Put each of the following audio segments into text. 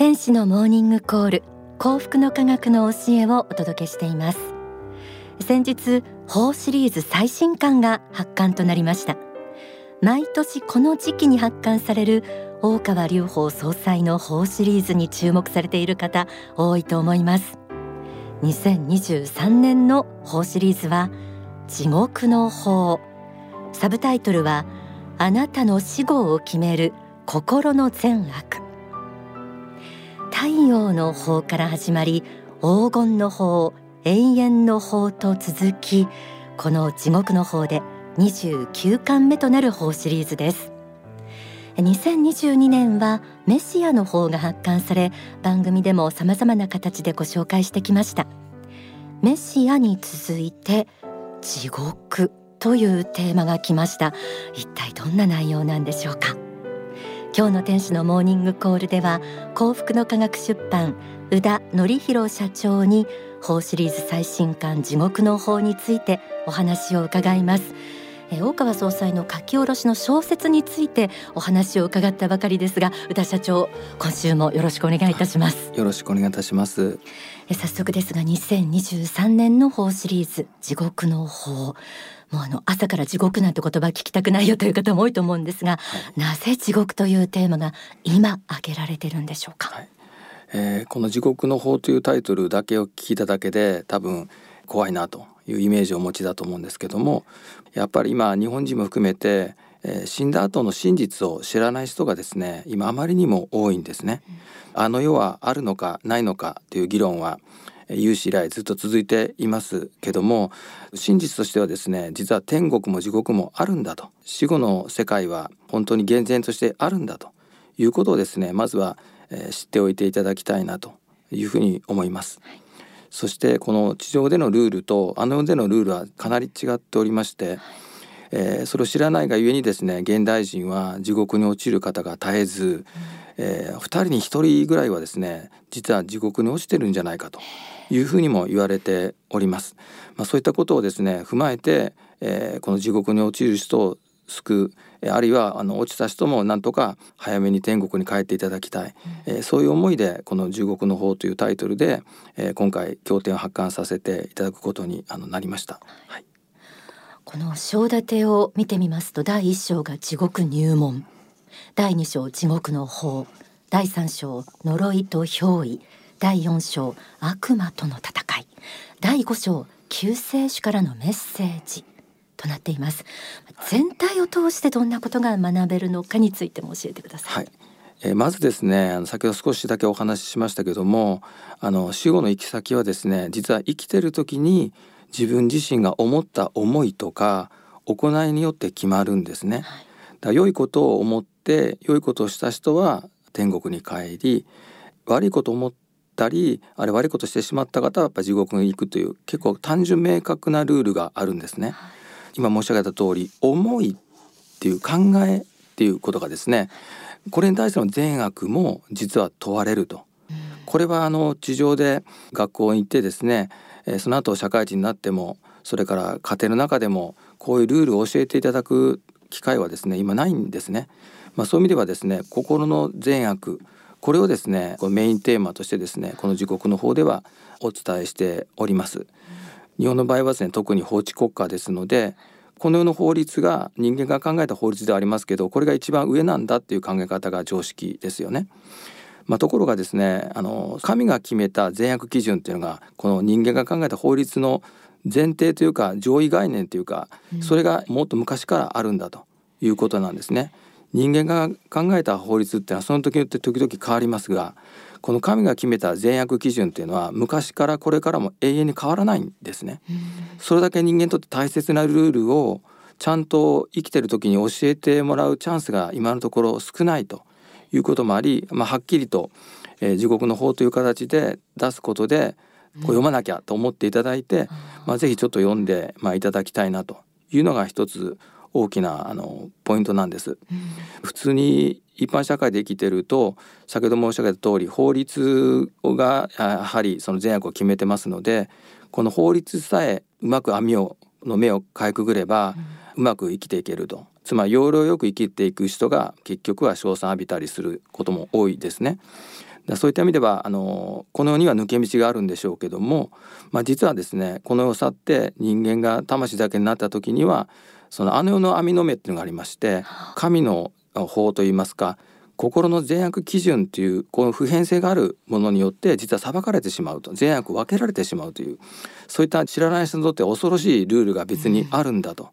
天使のモーニングコール幸福の科学の教えをお届けしています。先日法シリーズ最新刊が発刊となりました。毎年この時期に発刊される大川隆法総裁の法シリーズに注目されている方多いと思います。2023年の法シリーズは地獄の法。サブタイトルはあなたの死後を決める心の善悪。太陽の法から始まり黄金の法永遠の法と続きこの地獄の法で29巻目となる法シリーズです。2022年はメシアの法が発刊され番組でも様々な形でご紹介してきました。メシアに続いて地獄というテーマが来ました。一体どんな内容なんでしょうか？今日の天使のモーニングコールでは幸福の科学出版宇田則弘社長に法シリーズ最新刊地獄の法についてお話を伺います。大川総裁の書き下ろしの小説についてお話を伺ったばかりですが宇田社長今週もよろしくお願いいたします。よろしくお願いいたします。早速ですが2023年の法シリーズ地獄の法もうあの朝から地獄なんて言葉聞きたくないよという方も多いと思うんですが、はい、なぜ地獄というテーマが今挙げられてるんでしょうか、はい、えー、この地獄の法というタイトルだけを聞いただけで多分怖いなというイメージをお持ちだと思うんですけどもやっぱり今日本人も含めて、えー、死んだ後の真実を知らない人がですね今あまりにも多いんですね。あの世はあるのかないのかという議論は有史以来ずっと続いていますけども真実としてはですね実は天国も地獄もあるんだと。死後の世界は本当に厳然としてあるんだということをですねまずは、えー、知っておいていただきたいなというふうに思います。はい。そしてこの地上でのルールとあの世でのルールはかなり違っておりまして、えー、それを知らないがゆえにですね現代人は地獄に落ちる方が絶えず、うん、えー、2人に1人ぐらいはですね実は地獄に落ちてるんじゃないかというふうにも言われております。まあ、そういったことをですね踏まえて、えー、この地獄に落ちる人を救うあるいはあの落ちた人もなんとか早めに天国に帰っていただきたい、うん、えー、そういう思いでこの「地獄の法」というタイトルで、えー、今回経典を発刊させていただくことにあのなりました。はい、この章立てを見てみますと第一章が地獄入門。第二章地獄の法。第三章呪いと憑依。第四章悪魔との戦い。第五章救世主からのメッセージ。となっています。全体を通してどんなことが学べるのかについても教えてください、はい。えまずですねあの先ほど少しだけお話ししましたけどもあの死後の行き先はですね実は生きてる時に自分自身が思った思いとか行いによって決まるんですね。はい、だ良いことを思って良いことをした人は天国に帰り悪いことを思ったりあれ悪いことをしてしまった方はやっぱ地獄に行くという結構単純明確なルールがあるんですね。はい今申し上げた通り思いっていう考えっていうことがですねこれに対しての善悪も実は問われると。これはあの地上で学校に行ってですねその後社会人になってもそれから家庭の中でもこういうルールを教えていただく機会はですね今ないんですね。まあ、そういう意味ではですね心の善悪これをですねメインテーマとしてですねこの時刻の方ではお伝えしております。日本の場合はですね特に法治国家ですのでこの世の法律が人間が考えた法律ではありますけどこれが一番上なんだっていう考え方が常識ですよね。まあ、ところがですねあの神が決めた善悪基準っていうのがこの人間が考えた法律の前提というか上位概念というかそれがもっと昔からあるんだということなんですね。人間が考えた法律っていうのはその時によって時々変わりますがこの神が決めた善悪基準っていうのは昔からこれからも永遠に変わらないんですね。それだけ人間にとって大切なルールをちゃんと生きてる時に教えてもらうチャンスが今のところ少ないということもあり、まあ、はっきりと、えー、地獄の法という形で出すことでこう読まなきゃと思っていただいて、うん、まあ、ぜひちょっと読んで、まあ、いただきたいなというのが一つ大きなあのポイントなんです。うん、普通に一般社会で生きてると先ほど申し上げた通り法律がやはりその善悪を決めてますのでこの法律さえうまく網をの目をかいくぐれば、うまく生きていけるとつまり要領よく生きていく人が結局は賞賛浴びたりすることも多いですね。そういった意味ではあのこの世には抜け道があるんでしょうけども、まあ、実はですねこの世を去って人間が魂だけになった時にはそのあの世の網の目っていうのがありまして神の法といいますか心の善悪基準というこの普遍性があるものによって実は裁かれてしまうと。善悪分けられてしまうというそういった知らない人にとって恐ろしいルールが別にあるんだと。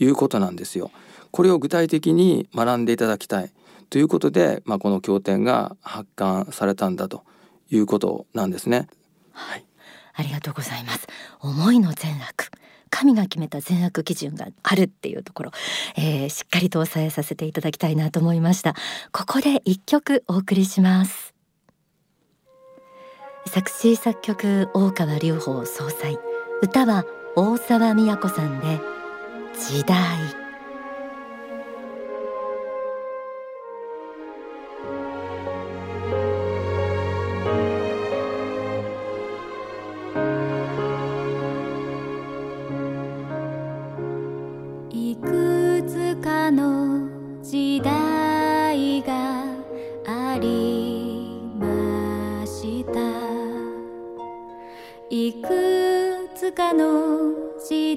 いうことなんですよ。これを具体的に学んでいただきたい。ということで、まあ、この経典が発刊されたんだと。いうことなんですね。はい、ありがとうございます。思いの善悪神が決めた善悪基準があるっていうところ、えー、しっかりと押さえさせていただきたいなと思いました。ここで一曲お送りします。作詞作曲大川隆法総裁。歌は大沢都さんで時代。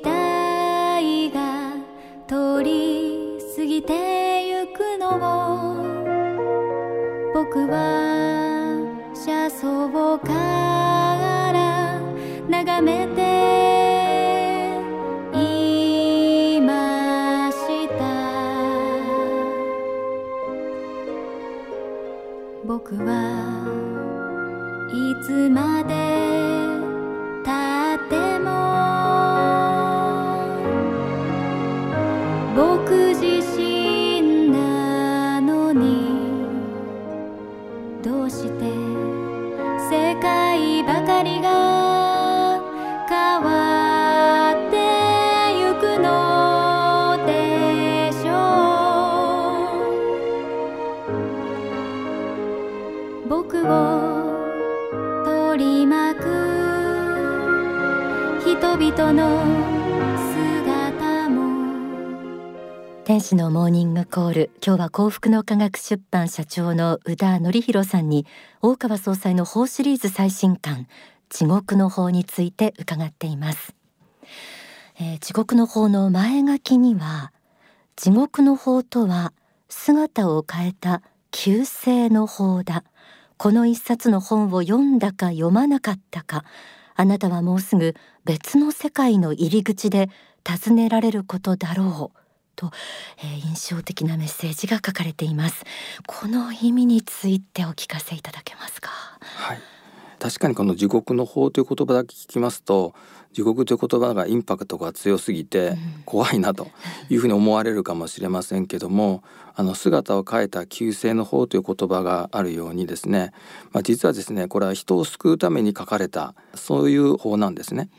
期待が通り過ぎてゆくのを。僕は車窓から眺めていました。僕はいつまで世界ばかりが変わってゆくのでしょう。僕を取り巻く人々の天使のモーニングコール。今日は幸福の科学出版社長の宇田則弘さんに大川総裁の法シリーズ最新刊。地獄の法について伺っています、えー、地獄の法の前書きには地獄の法とは姿を変えた旧世の法だ。この一冊の本を読んだか読まなかったかあなたはもうすぐ別の世界の入り口で尋ねられることだろう。と、えー、印象的なメッセージが書かれています。この意味についてお聞かせいただけますか？はい。確かにこの地獄の法という言葉だけ聞きますと地獄という言葉がインパクトが強すぎて怖いなというふうに思われるかもしれませんけどもあの姿を変えた旧世の法という言葉があるようにですね、まあ、実はですねこれは人を救うために書かれたそういう法なんですね。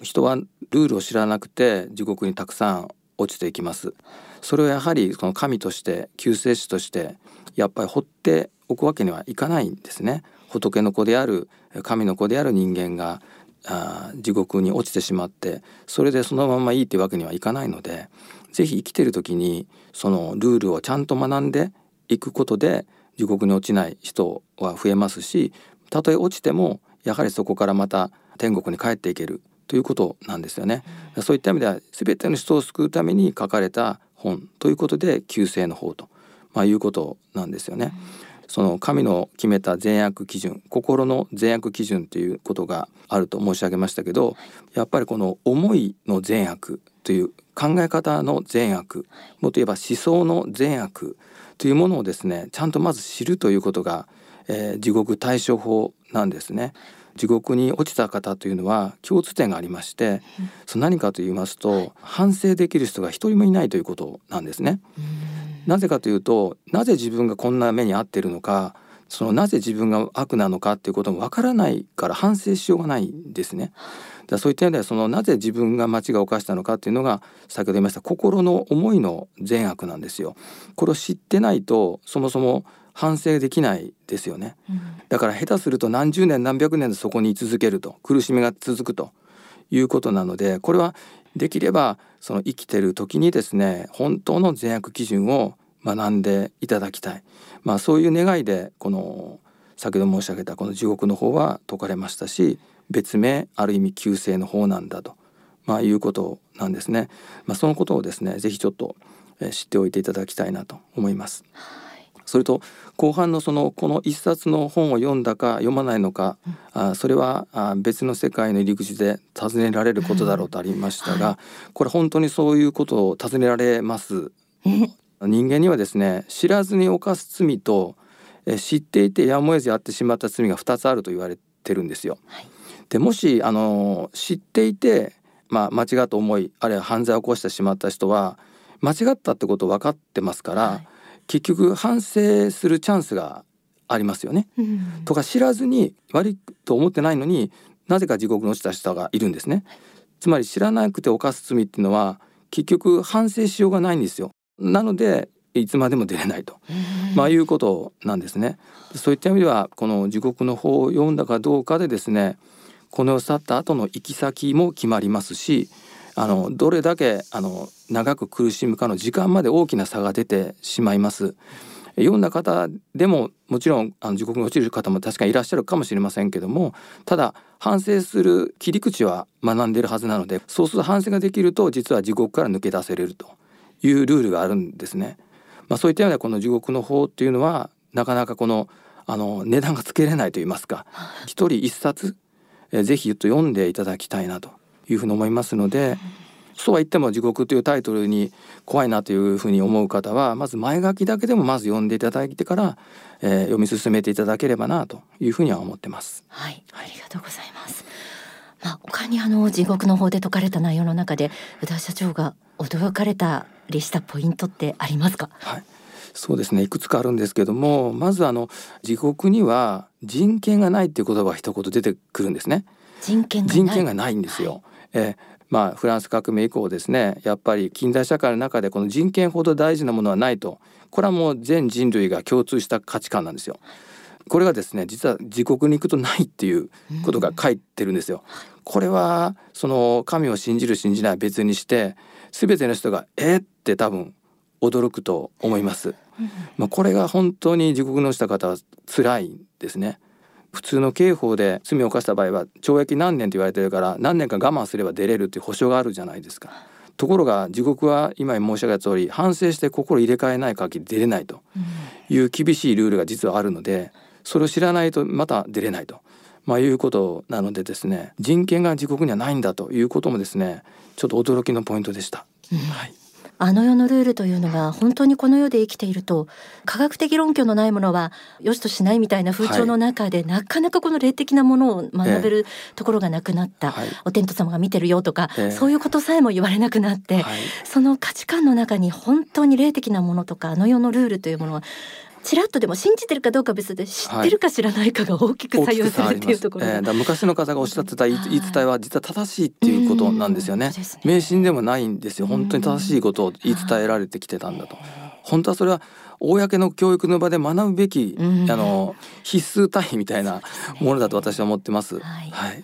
人はルールを知らなくて地獄にたくさん落ちていきます。それをやはりこの神として救世主としてやっぱり放っておくわけにはいかないんですね。仏の子である神の子である人間があ地獄に落ちてしまってそれでそのままいいってわけにはいかないので是非生きてる時にそのルールをちゃんと学んでいくことで地獄に落ちない人は増えますしたとえ落ちてもやはりそこからまた天国に帰っていける。ということなんですよね。そういった意味では全ての人を救うために書かれた本ということで救世の法と、まあ、いうことなんですよね。その神の決めた善悪基準心の善悪基準ということがあると申し上げましたけどやっぱりこの思いの善悪という考え方の善悪もっと言えば思想の善悪というものをですねちゃんとまず知るということが、えー、地獄対処法なんですね。地獄に落ちた方というのは共通点がありまして、その何かと言いますと反省できる人が一人もいないということなんですね。なぜかというとなぜ自分がこんな目に遭っているのかそのなぜ自分が悪なのかっていうこともわからないから反省しようがないんですね。だそういった意味ではそのなぜ自分が間違いを犯したのかっていうのが先ほど言いました心の思いの善悪なんですよ。これを知ってないとそもそも反省できないですよね、うん、だから下手すると何十年何百年でそこに居続けると苦しみが続くということなのでこれはできればその生きてる時にですね本当の善悪基準を学んでいただきたい、まあ、そういう願いでこの先ほど申し上げたこの地獄の方は解かれましたし別名ある意味旧姓の方なんだと、まあ、いうことなんですね。まあ、そのことをですねぜひちょっと知っておいていただきたいなと思います。それと後半のそのこの一冊の本を読んだか読まないのか、うん、あそれはあ別の世界の入り口で尋ねられることだろうとありましたが、はい、これ本当にそういうことを尋ねられます。人間にはですね知らずに犯す罪とえ知っていてやむを得ずやってしまった罪が2つあると言われてるんですよ。はい、でもしあの知っていて、まあ、間違った思いあるいは犯罪を起こしてしまった人は間違ったってこと分かってますから、はい、結局反省するチャンスがありますよね。うん、とか知らずに悪いと思ってないのになぜか地獄に落ちた人がいるんですね。つまり知らなくて犯す罪っていうのは結局反省しようがないんですよ。なのでいつまでも出れないと、まあ、いうことなんですね。そういった意味ではこの地獄の法を読んだかどうかでですねこの世を去った後の行き先も決まりますしあのどれだけあの長く苦しむかの時間まで大きな差が出てしまいます。読んだ方でももちろんあの地獄に落ちる方も確かにいらっしゃるかもしれませんけどもただ反省する切り口は学んでいるはずなのでそうすると反省ができると実は地獄から抜け出せれるというルールがあるんですね。まあ、そういった意味ではこの地獄の法っていうのはなかなかこのあの値段がつけれないと言いますか一人一冊えぜひと読んでいただきたいなというふうに思いますので、そうは言っても「地獄」というタイトルに怖いなというふうに思う方はまず前書きだけでもまず読んでいただいてから、えー、読み進めていただければなというふうには思ってます。はい、ありがとうございます。まあ、他にあの地獄の方で説かれた内容の中で宇田社長が驚かれたりしたポイントってありますか？はい、そうですねいくつかあるんですけどもまずあの地獄には人権がないっていう言葉が一言出てくるんですね。人権人権がないんですよ。はい、えまあフランス革命以降ですねやっぱり近代社会の中でこの人権ほど大事なものはないとこれはもう全人類が共通した価値観なんですよ。これがですね実は地獄に行くとないっていうことが書いてるんですよ。これはその神を信じる信じない別にして全ての人が「えっ?」って多分驚くと思います。まあ、これが本当に地獄のした方は辛いんですね。普通の刑法で罪を犯した場合は懲役何年と言われてるから何年か我慢すれば出れるっていう保証があるじゃないですか。ところが地獄は今申し上げた通り反省して心入れ替えない限り出れないという厳しいルールが実はあるのでそれを知らないとまた出れないと。まあ、いうことなのでですね人権が地獄にはないんだということもですねちょっと驚きのポイントでした。うん、はいあの世のルールというのが本当にこの世で生きていると科学的論拠のないものは良しとしないみたいな風潮の中で、はい、なかなかこの霊的なものを学べるところがなくなった、えお天道様が見てるよとか、え。そういうことさえも言われなくなって、はい、その価値観の中に本当に霊的なものとかあの世のルールというものはちらっとでも信じてるかどうか別で知ってるか知らないかが大きく左右されているところ、はい、えー、昔の方がおっしゃってた言い伝えは実は正しいっていうことなんですよね。ね迷信でもないんですよ本当に正しいことを言い伝えられてきてたんだと。本当はそれは公の教育の場で学ぶべき、あの必須単位みたいなものだと私は思ってます。はい、はい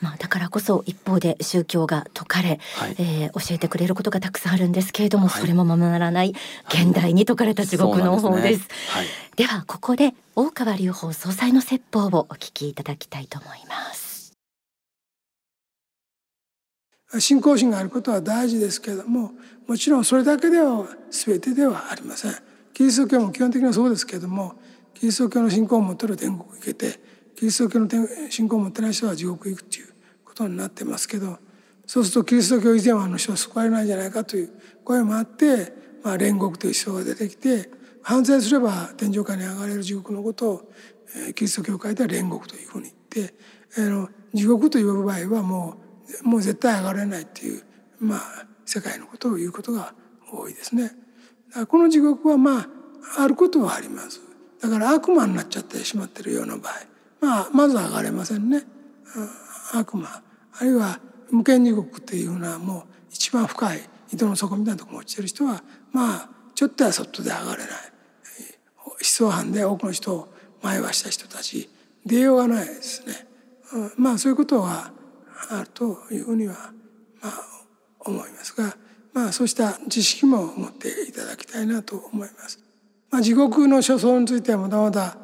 まあ、だからこそ一方で宗教が解かれ、はい、えー、教えてくれることがたくさんあるんですけれども、はい、それもままならない現代に解かれた地獄の方です。はい、ではここで大川隆法総裁の説法をお聞きいただきたいと思います。信仰心があることは大事ですけれどももちろんそれだけでは全てではありません。キリスト教も基本的にはそうですけれどもキリスト教の信仰を持ってる天国行けてキリスト教の信仰を持ってない人は地獄行くっていうことになってますけどそうするとキリスト教以前はあの人は救われないんじゃないかという声もあって、まあ、煉獄という思想が出てきて反省すれば天上界に上がれる地獄のことを、え、キリスト教会では煉獄というふうに言って、えー、の地獄という場合はもうもう絶対上がれないっていう、まあ、世界のことを言うことが多いですね。この地獄はまああることはあります。だから悪魔になっちゃってしまってるような場合、まあ、まず上がれませんね。うん悪魔あるいは無権地獄っていうのはもう一番深い井戸の底みたいなところに落ちてる人はまあちょっとやそっとで上がれない思想犯で多くの人を前はした人たち出ようがないですね。うんまあそういうことはあるというふうにはまあ思いますがまあそうした知識も持っていただきたいなと思います。まあ、地獄の所相についてはまだまだ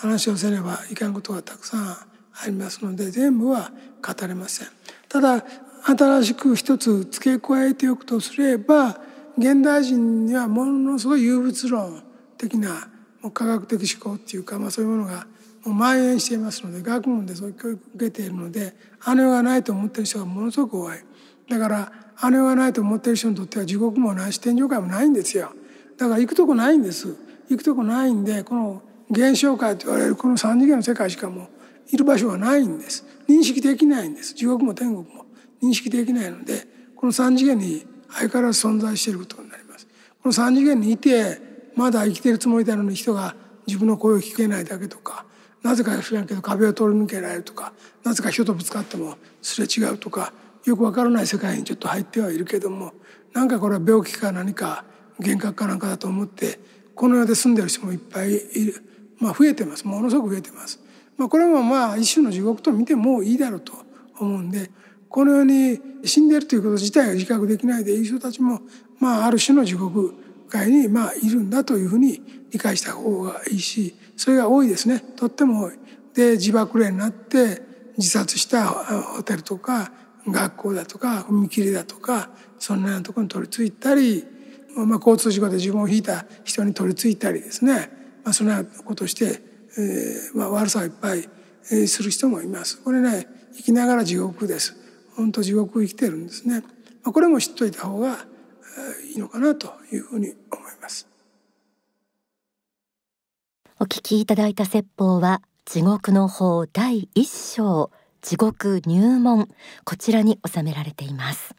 話をせねばいかんことがたくさんありますので全部は語れません。ただ新しく一つ付け加えておくとすれば現代人にはものすごい有物論的なもう科学的思考っていうか、まあ、そういうものがもう蔓延していますので学問でそういう教育を受けているので姉がないと思っている人がものすごく多い。だから姉がないと思っている人にとっては地獄もないし天上界もないんですよ。だから行くとこないんです。行くとこないんでこの現象界と言われるこの三次元の世界しかもういる場所はないんです。認識できないんです。地獄も天国も。認識できないのでこの三次元に相変わらず存在していることになります。この三次元にいてまだ生きてるつもりなのに人が自分の声を聞けないだけとかなぜか知らんけど壁を通り抜けられるとかなぜか人とぶつかってもすれ違うとかよくわからない世界にちょっと入ってはいるけどもなんかこれは病気か何か幻覚かなんかだと思ってこの世で住んでる人もいっぱいいる。まあ増えてますものすごく増えてます。まあ、これもまあ一種の地獄と見てもいいだろうと思うんでこの世に死んでるということ自体が自覚できないでいい人たちもまあある種の地獄界にまあいるんだというふうに理解した方がいいしそれが多いですねとっても多い。で自爆霊になって自殺したホテルとか学校だとか踏切だとかそんなところに取り付いたり、まあ、交通事故で自分を引いた人に取り付いたりですね、まあ、そんなことをして、えーまあ、悪さをいっぱいする人もいます。これね生きながら地獄です。本当地獄生きてるんですね。まあ、これも知っといた方がいいのかなというふうに思います。お聞きいただいた説法は地獄の法第一章地獄入門こちらに収められています。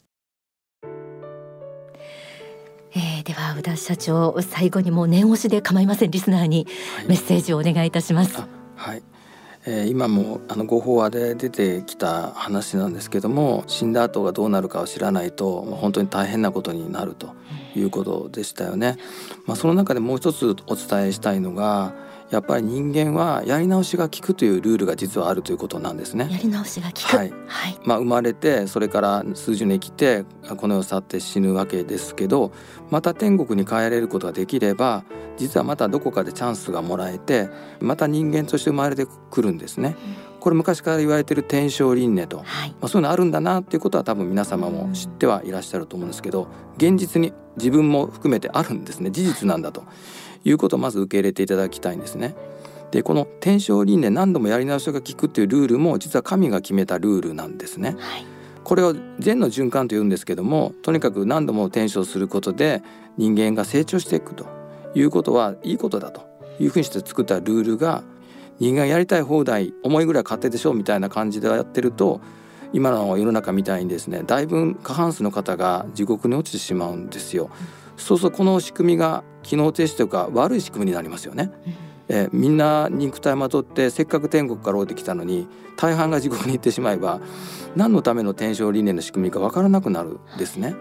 えー、では宇田社長最後にもう念押しで構いませんリスナーにメッセージをお願いいたします。はい、はいえー、今もあのご法話で出てきた話なんですけども死んだ後がどうなるかを知らないと本当に大変なことになるということでしたよね。まあ、その中でもう一つお伝えしたいのがやっぱり人間はやり直しが効くというルールが実はあるということなんですね。やり直しが効く。はい。はい、まあ生まれてそれから数十年生きてこの世を去って死ぬわけですけど、また天国に帰れることができれば、実はまたどこかでチャンスがもらえて、また人間として生まれてくるんですね。これ昔から言われてる天正輪廻と、はい、まあそういうのあるんだなっていうことは多分皆様も知ってはいらっしゃると思うんですけど、現実に自分も含めてあるんですね。事実なんだと。いうことをまず受け入れていただきたいんですね。でこの天正輪廻何度もやり直しが効くっていうルールも実は神が決めたルールなんですね。はい、これを善の循環というんですけどもとにかく何度も転生することで人間が成長していくということはいいことだというふうにして作ったルールが人間がやりたい放題思いぐらい勝手でしょうみたいな感じでやってると今の世の中みたいにですねだいぶ過半数の方が地獄に落ちてしまうんですよ。そうするとこの仕組みが機能停止というか悪い仕組みになりますよね。えー、みんな肉体まとってせっかく天国から降りてきたのに大半が地獄に行ってしまえば何のための天正理念の仕組みか分からなくなるですね。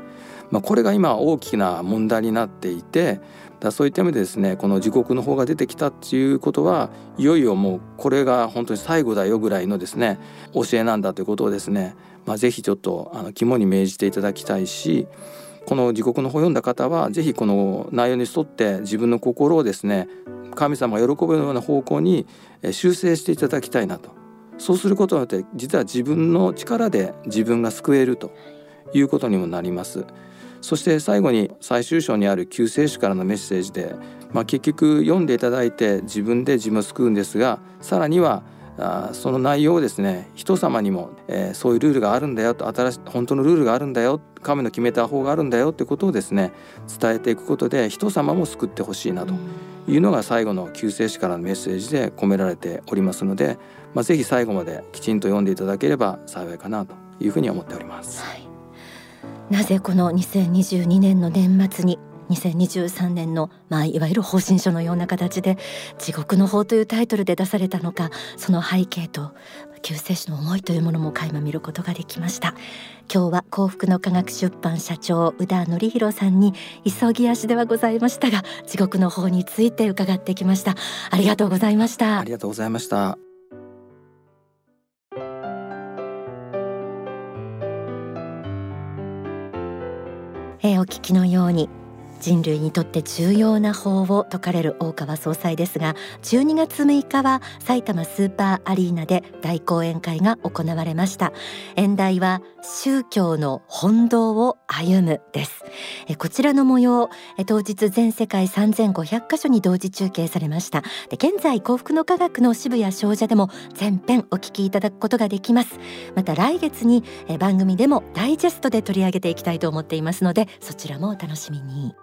まあ、これが今大きな問題になっていてだそういった意味でですねこの地獄の方が出てきたっていうことはいよいよもうこれが本当に最後だよぐらいのですね教えなんだということをですね、まあ、ぜひちょっとあの肝に銘じていただきたいしこの地獄の本を読んだ方は是非この内容に沿って自分の心をですね神様が喜ぶような方向に修正していただきたいなと。そうすることによって実は自分の力で自分が救えるということにもなります。そして最後に最終章にある救世主からのメッセージで、まあ、結局読んでいただいて自分で自分を救うんですがさらにはあその内容をですね人様にも、えー、そういうルールがあるんだよと新しい本当のルールがあるんだよ神の決めた方があるんだよということをですね伝えていくことで人様も救ってほしいなというのが最後の救世主からのメッセージで込められておりますので、まあ、ぜひ最後まできちんと読んでいただければ幸いかなというふうに思っております。はい、なぜこの2022年の年末に2023年の、まあ、いわゆる方針書のような形で「地獄の法」というタイトルで出されたのかその背景と救世主の思いというものも垣間見ることができました。今日は幸福の科学出版社長宇田則弘さんに急ぎ足ではございましたが地獄の法について伺ってきました。ありがとうございました。ありがとうございました。えー、お聞きのように人類にとって重要な法を説かれる大川総裁ですが12月6日は埼玉スーパーアリーナで大講演会が行われました。演題は宗教の本道を歩むです。こちらの模様当日全世界3500カ所に同時中継されました。で現在幸福の科学の渋谷少女でも全編お聞きいただくことができます。また来月に番組でもダイジェストで取り上げていきたいと思っていますのでそちらもお楽しみに。